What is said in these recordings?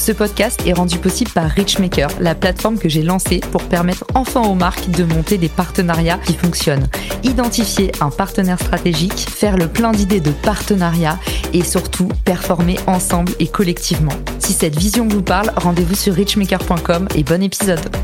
Ce podcast est rendu possible par Richmaker, la plateforme que j'ai lancée pour permettre enfin aux marques de monter des partenariats qui fonctionnent. Identifier un partenaire stratégique, faire le plein d'idées de partenariat et surtout performer ensemble et collectivement. Si cette vision vous parle, rendez-vous sur richmaker.com et bon épisode.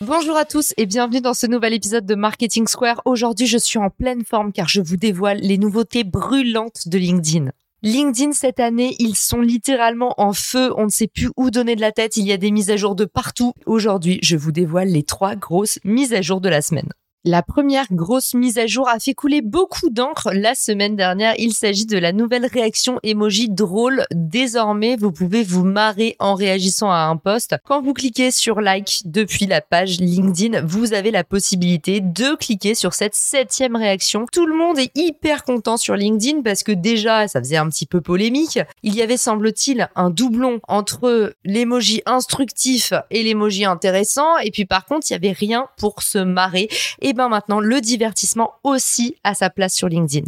Bonjour à tous et bienvenue dans ce nouvel épisode de Marketing Square. Aujourd'hui, je suis en pleine forme car je vous dévoile les nouveautés brûlantes de LinkedIn. LinkedIn cette année, ils sont littéralement en feu. On ne sait plus où donner de la tête. Il y a des mises à jour de partout. Aujourd'hui, je vous dévoile les trois grosses mises à jour de la semaine. La première grosse mise à jour a fait couler beaucoup d'encre la semaine dernière. Il s'agit de la nouvelle réaction emoji drôle. Désormais, vous pouvez vous marrer en réagissant à un post. Quand vous cliquez sur like depuis la page LinkedIn, vous avez la possibilité de cliquer sur cette septième réaction. Tout le monde est hyper content sur LinkedIn parce que déjà, ça faisait un petit peu polémique. Il y avait, semble-t-il, un doublon entre l'emoji instructif et l'emoji intéressant. Et puis, par contre, il y avait rien pour se marrer. Et ben maintenant le divertissement aussi a sa place sur LinkedIn.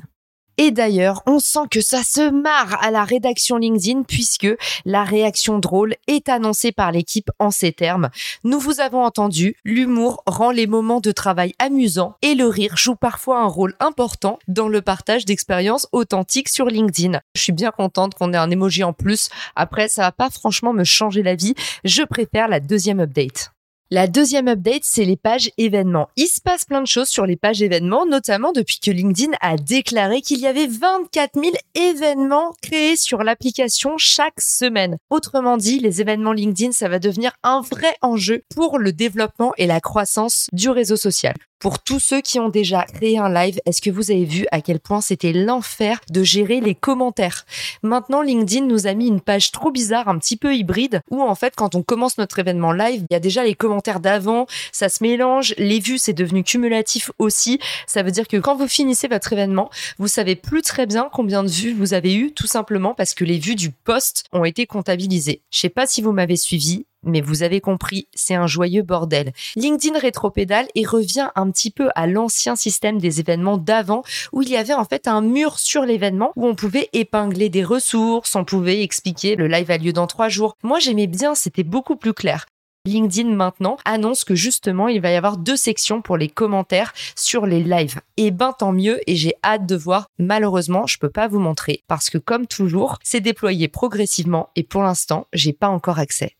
Et d'ailleurs, on sent que ça se marre à la rédaction LinkedIn puisque la réaction drôle est annoncée par l'équipe en ces termes. Nous vous avons entendu, l'humour rend les moments de travail amusants et le rire joue parfois un rôle important dans le partage d'expériences authentiques sur LinkedIn. Je suis bien contente qu'on ait un emoji en plus. Après, ça va pas franchement me changer la vie. Je préfère la deuxième update. La deuxième update, c'est les pages événements. Il se passe plein de choses sur les pages événements, notamment depuis que LinkedIn a déclaré qu'il y avait 24 000 événements créés sur l'application chaque semaine. Autrement dit, les événements LinkedIn, ça va devenir un vrai enjeu pour le développement et la croissance du réseau social. Pour tous ceux qui ont déjà créé un live, est-ce que vous avez vu à quel point c'était l'enfer de gérer les commentaires? Maintenant, LinkedIn nous a mis une page trop bizarre, un petit peu hybride, où en fait, quand on commence notre événement live, il y a déjà les commentaires d'avant, ça se mélange, les vues, c'est devenu cumulatif aussi. Ça veut dire que quand vous finissez votre événement, vous savez plus très bien combien de vues vous avez eu, tout simplement parce que les vues du post ont été comptabilisées. Je sais pas si vous m'avez suivi, mais vous avez compris, c'est un joyeux bordel. LinkedIn rétropédale et revient un petit peu à l'ancien système des événements d'avant où il y avait en fait un mur sur l'événement où on pouvait épingler des ressources, on pouvait expliquer le live a lieu dans trois jours. Moi j'aimais bien, c'était beaucoup plus clair. LinkedIn maintenant annonce que justement il va y avoir deux sections pour les commentaires sur les lives. Et ben tant mieux et j'ai hâte de voir. Malheureusement, je peux pas vous montrer parce que comme toujours, c'est déployé progressivement et pour l'instant, j'ai pas encore accès.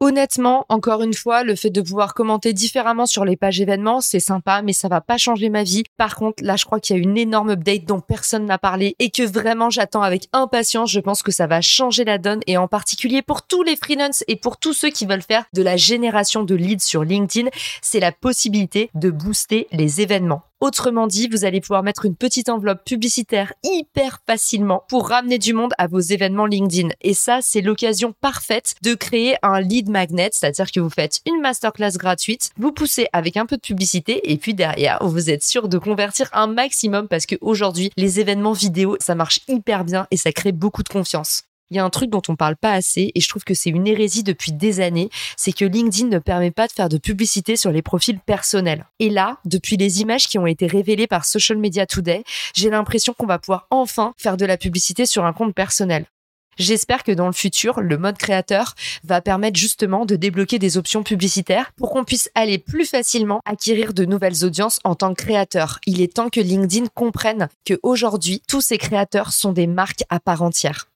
Honnêtement, encore une fois, le fait de pouvoir commenter différemment sur les pages événements, c'est sympa, mais ça va pas changer ma vie. Par contre, là, je crois qu'il y a une énorme update dont personne n'a parlé et que vraiment j'attends avec impatience. Je pense que ça va changer la donne et en particulier pour tous les freelances et pour tous ceux qui veulent faire de la génération de leads sur LinkedIn, c'est la possibilité de booster les événements. Autrement dit, vous allez pouvoir mettre une petite enveloppe publicitaire hyper facilement pour ramener du monde à vos événements LinkedIn. Et ça, c'est l'occasion parfaite de créer un lead magnet, c'est-à-dire que vous faites une masterclass gratuite, vous poussez avec un peu de publicité et puis derrière, vous êtes sûr de convertir un maximum parce qu'aujourd'hui, les événements vidéo, ça marche hyper bien et ça crée beaucoup de confiance il y a un truc dont on parle pas assez et je trouve que c'est une hérésie depuis des années, c'est que LinkedIn ne permet pas de faire de publicité sur les profils personnels. Et là, depuis les images qui ont été révélées par Social Media Today, j'ai l'impression qu'on va pouvoir enfin faire de la publicité sur un compte personnel. J'espère que dans le futur, le mode créateur va permettre justement de débloquer des options publicitaires pour qu'on puisse aller plus facilement acquérir de nouvelles audiences en tant que créateur. Il est temps que LinkedIn comprenne que aujourd'hui, tous ces créateurs sont des marques à part entière.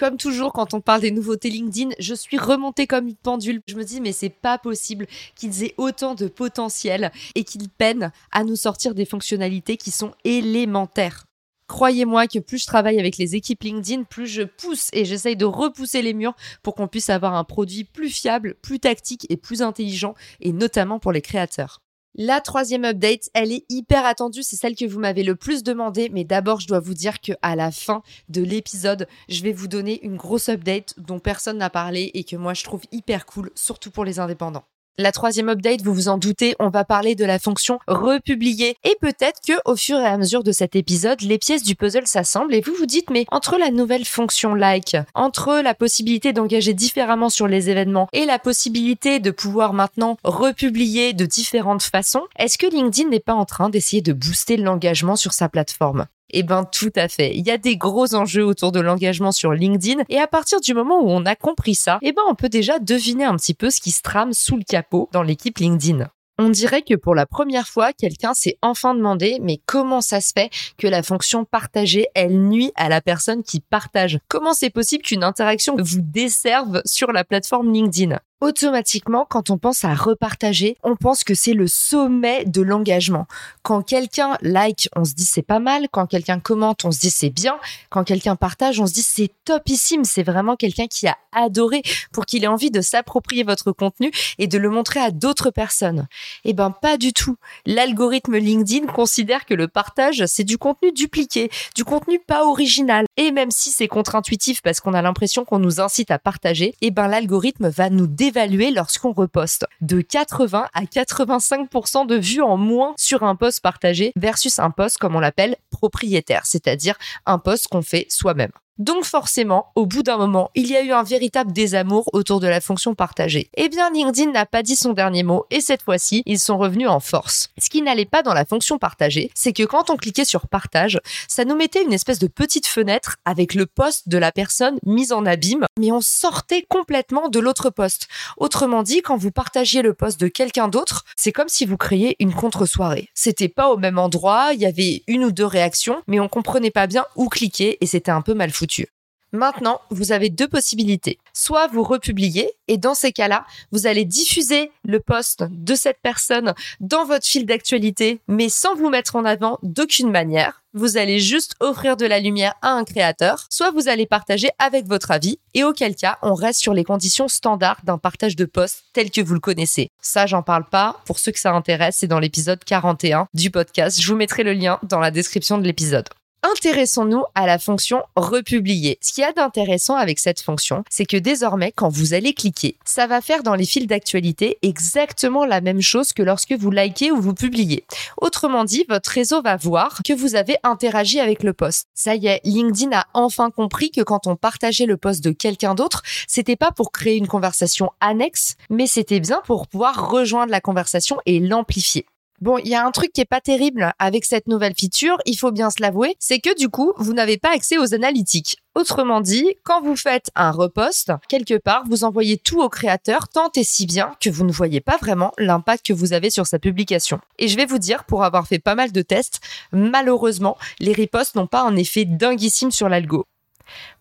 Comme toujours, quand on parle des nouveautés LinkedIn, je suis remontée comme une pendule. Je me dis, mais c'est pas possible qu'ils aient autant de potentiel et qu'ils peinent à nous sortir des fonctionnalités qui sont élémentaires. Croyez-moi que plus je travaille avec les équipes LinkedIn, plus je pousse et j'essaye de repousser les murs pour qu'on puisse avoir un produit plus fiable, plus tactique et plus intelligent, et notamment pour les créateurs. La troisième update, elle est hyper attendue, c'est celle que vous m'avez le plus demandé, mais d'abord je dois vous dire que à la fin de l'épisode, je vais vous donner une grosse update dont personne n'a parlé et que moi je trouve hyper cool, surtout pour les indépendants. La troisième update, vous vous en doutez, on va parler de la fonction republier. Et peut-être que au fur et à mesure de cet épisode, les pièces du puzzle s'assemblent et vous vous dites, mais entre la nouvelle fonction like, entre la possibilité d'engager différemment sur les événements et la possibilité de pouvoir maintenant republier de différentes façons, est-ce que LinkedIn n'est pas en train d'essayer de booster l'engagement sur sa plateforme? Eh ben tout à fait. Il y a des gros enjeux autour de l'engagement sur LinkedIn et à partir du moment où on a compris ça, eh ben on peut déjà deviner un petit peu ce qui se trame sous le capot dans l'équipe LinkedIn. On dirait que pour la première fois, quelqu'un s'est enfin demandé mais comment ça se fait que la fonction partager, elle nuit à la personne qui partage? Comment c'est possible qu'une interaction vous desserve sur la plateforme LinkedIn? Automatiquement, quand on pense à repartager, on pense que c'est le sommet de l'engagement. Quand quelqu'un like, on se dit c'est pas mal. Quand quelqu'un commente, on se dit c'est bien. Quand quelqu'un partage, on se dit c'est topissime. C'est vraiment quelqu'un qui a adoré pour qu'il ait envie de s'approprier votre contenu et de le montrer à d'autres personnes. Eh ben, pas du tout. L'algorithme LinkedIn considère que le partage, c'est du contenu dupliqué, du contenu pas original. Et même si c'est contre-intuitif parce qu'on a l'impression qu'on nous incite à partager, eh ben, l'algorithme va nous dé évalué lorsqu'on reposte. De 80 à 85% de vues en moins sur un post partagé versus un post comme on l'appelle propriétaire, c'est-à-dire un post qu'on fait soi-même. Donc forcément, au bout d'un moment, il y a eu un véritable désamour autour de la fonction partagée. Eh bien, LinkedIn n'a pas dit son dernier mot et cette fois-ci, ils sont revenus en force. Ce qui n'allait pas dans la fonction partagée, c'est que quand on cliquait sur partage, ça nous mettait une espèce de petite fenêtre avec le poste de la personne mise en abîme, mais on sortait complètement de l'autre poste. Autrement dit, quand vous partagiez le poste de quelqu'un d'autre, c'est comme si vous créiez une contre-soirée. C'était pas au même endroit, il y avait une ou deux réactions, mais on comprenait pas bien où cliquer et c'était un peu mal foutu. Maintenant, vous avez deux possibilités. Soit vous republiez et dans ces cas-là, vous allez diffuser le post de cette personne dans votre fil d'actualité, mais sans vous mettre en avant d'aucune manière. Vous allez juste offrir de la lumière à un créateur, soit vous allez partager avec votre avis, et auquel cas, on reste sur les conditions standards d'un partage de post tel que vous le connaissez. Ça, j'en parle pas. Pour ceux que ça intéresse, c'est dans l'épisode 41 du podcast. Je vous mettrai le lien dans la description de l'épisode. Intéressons-nous à la fonction republier. Ce qu'il y a d'intéressant avec cette fonction, c'est que désormais, quand vous allez cliquer, ça va faire dans les fils d'actualité exactement la même chose que lorsque vous likez ou vous publiez. Autrement dit, votre réseau va voir que vous avez interagi avec le post. Ça y est, LinkedIn a enfin compris que quand on partageait le post de quelqu'un d'autre, c'était pas pour créer une conversation annexe, mais c'était bien pour pouvoir rejoindre la conversation et l'amplifier. Bon, il y a un truc qui est pas terrible avec cette nouvelle feature, il faut bien se l'avouer, c'est que du coup, vous n'avez pas accès aux analytiques. Autrement dit, quand vous faites un repost, quelque part, vous envoyez tout au créateur tant et si bien que vous ne voyez pas vraiment l'impact que vous avez sur sa publication. Et je vais vous dire, pour avoir fait pas mal de tests, malheureusement, les reposts n'ont pas un effet dinguissime sur l'algo.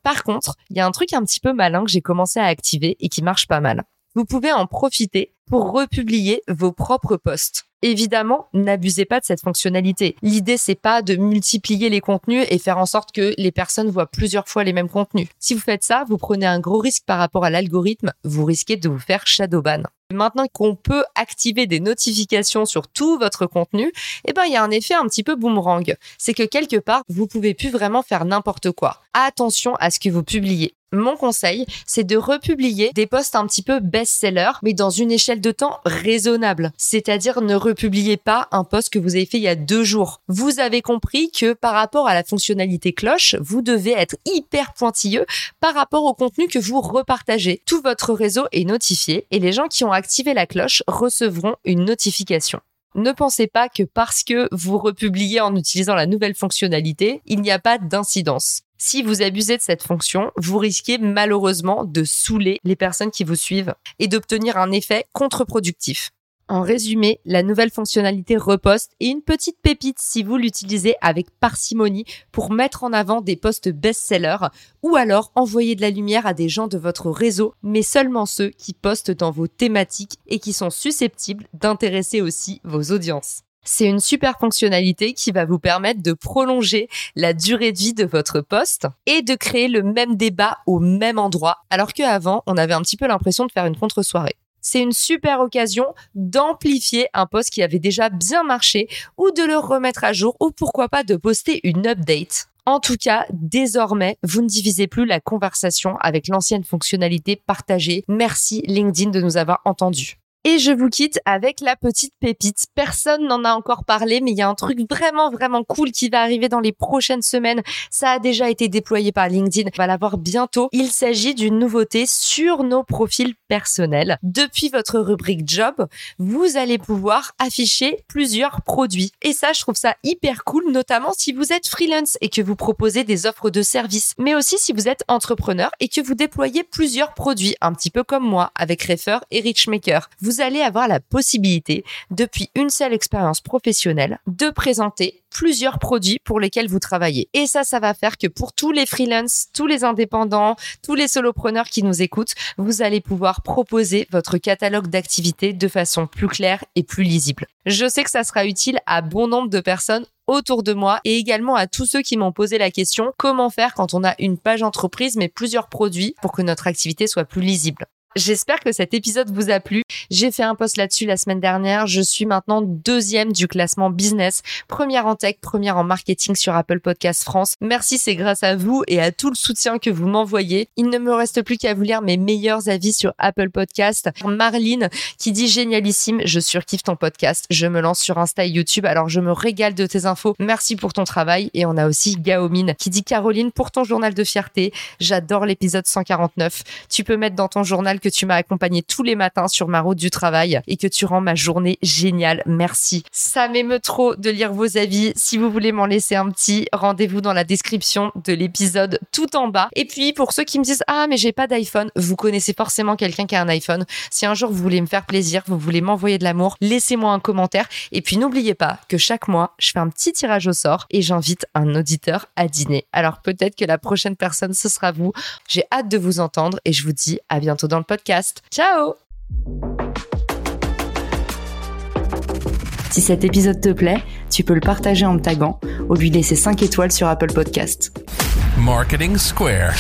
Par contre, il y a un truc un petit peu malin que j'ai commencé à activer et qui marche pas mal. Vous pouvez en profiter pour republier vos propres posts. Évidemment, n'abusez pas de cette fonctionnalité. L'idée, c'est pas de multiplier les contenus et faire en sorte que les personnes voient plusieurs fois les mêmes contenus. Si vous faites ça, vous prenez un gros risque par rapport à l'algorithme. Vous risquez de vous faire shadowban. Maintenant qu'on peut activer des notifications sur tout votre contenu, eh ben, il y a un effet un petit peu boomerang. C'est que quelque part, vous pouvez plus vraiment faire n'importe quoi. Attention à ce que vous publiez. Mon conseil, c'est de republier des posts un petit peu best-seller, mais dans une échelle de temps raisonnable. C'est-à-dire ne republiez pas un post que vous avez fait il y a deux jours. Vous avez compris que par rapport à la fonctionnalité cloche, vous devez être hyper pointilleux par rapport au contenu que vous repartagez. Tout votre réseau est notifié et les gens qui ont activé la cloche recevront une notification. Ne pensez pas que parce que vous republiez en utilisant la nouvelle fonctionnalité, il n'y a pas d'incidence. Si vous abusez de cette fonction, vous risquez malheureusement de saouler les personnes qui vous suivent et d'obtenir un effet contre-productif. En résumé, la nouvelle fonctionnalité reposte est une petite pépite si vous l'utilisez avec parcimonie pour mettre en avant des posts best-sellers ou alors envoyer de la lumière à des gens de votre réseau, mais seulement ceux qui postent dans vos thématiques et qui sont susceptibles d'intéresser aussi vos audiences. C'est une super fonctionnalité qui va vous permettre de prolonger la durée de vie de votre poste et de créer le même débat au même endroit, alors qu'avant, on avait un petit peu l'impression de faire une contre-soirée c'est une super occasion d'amplifier un post qui avait déjà bien marché ou de le remettre à jour ou pourquoi pas de poster une update. En tout cas, désormais, vous ne divisez plus la conversation avec l'ancienne fonctionnalité partagée. Merci LinkedIn de nous avoir entendus. Et je vous quitte avec la petite pépite. Personne n'en a encore parlé, mais il y a un truc vraiment, vraiment cool qui va arriver dans les prochaines semaines. Ça a déjà été déployé par LinkedIn. On va l'avoir bientôt. Il s'agit d'une nouveauté sur nos profils personnels. Depuis votre rubrique job, vous allez pouvoir afficher plusieurs produits. Et ça, je trouve ça hyper cool, notamment si vous êtes freelance et que vous proposez des offres de services, mais aussi si vous êtes entrepreneur et que vous déployez plusieurs produits, un petit peu comme moi avec Refer et Richmaker allez avoir la possibilité, depuis une seule expérience professionnelle, de présenter plusieurs produits pour lesquels vous travaillez. Et ça, ça va faire que pour tous les freelances, tous les indépendants, tous les solopreneurs qui nous écoutent, vous allez pouvoir proposer votre catalogue d'activités de façon plus claire et plus lisible. Je sais que ça sera utile à bon nombre de personnes autour de moi et également à tous ceux qui m'ont posé la question comment faire quand on a une page entreprise mais plusieurs produits pour que notre activité soit plus lisible? J'espère que cet épisode vous a plu. J'ai fait un post là-dessus la semaine dernière. Je suis maintenant deuxième du classement business, première en tech, première en marketing sur Apple Podcast France. Merci, c'est grâce à vous et à tout le soutien que vous m'envoyez. Il ne me reste plus qu'à vous lire mes meilleurs avis sur Apple Podcast. Marline qui dit génialissime, je surkiffe ton podcast. Je me lance sur Insta et YouTube, alors je me régale de tes infos. Merci pour ton travail. Et on a aussi Gaomine qui dit Caroline pour ton journal de fierté. J'adore l'épisode 149. Tu peux mettre dans ton journal que tu m'as accompagné tous les matins sur ma route du travail et que tu rends ma journée géniale. Merci. Ça m'émeut trop de lire vos avis. Si vous voulez m'en laisser un petit, rendez-vous dans la description de l'épisode tout en bas. Et puis, pour ceux qui me disent, ah, mais j'ai pas d'iPhone, vous connaissez forcément quelqu'un qui a un iPhone. Si un jour vous voulez me faire plaisir, vous voulez m'envoyer de l'amour, laissez-moi un commentaire. Et puis, n'oubliez pas que chaque mois, je fais un petit tirage au sort et j'invite un auditeur à dîner. Alors, peut-être que la prochaine personne, ce sera vous. J'ai hâte de vous entendre et je vous dis à bientôt dans le podcast. Ciao Si cet épisode te plaît, tu peux le partager en me taguant ou lui laisser 5 étoiles sur Apple Podcast. Marketing Square.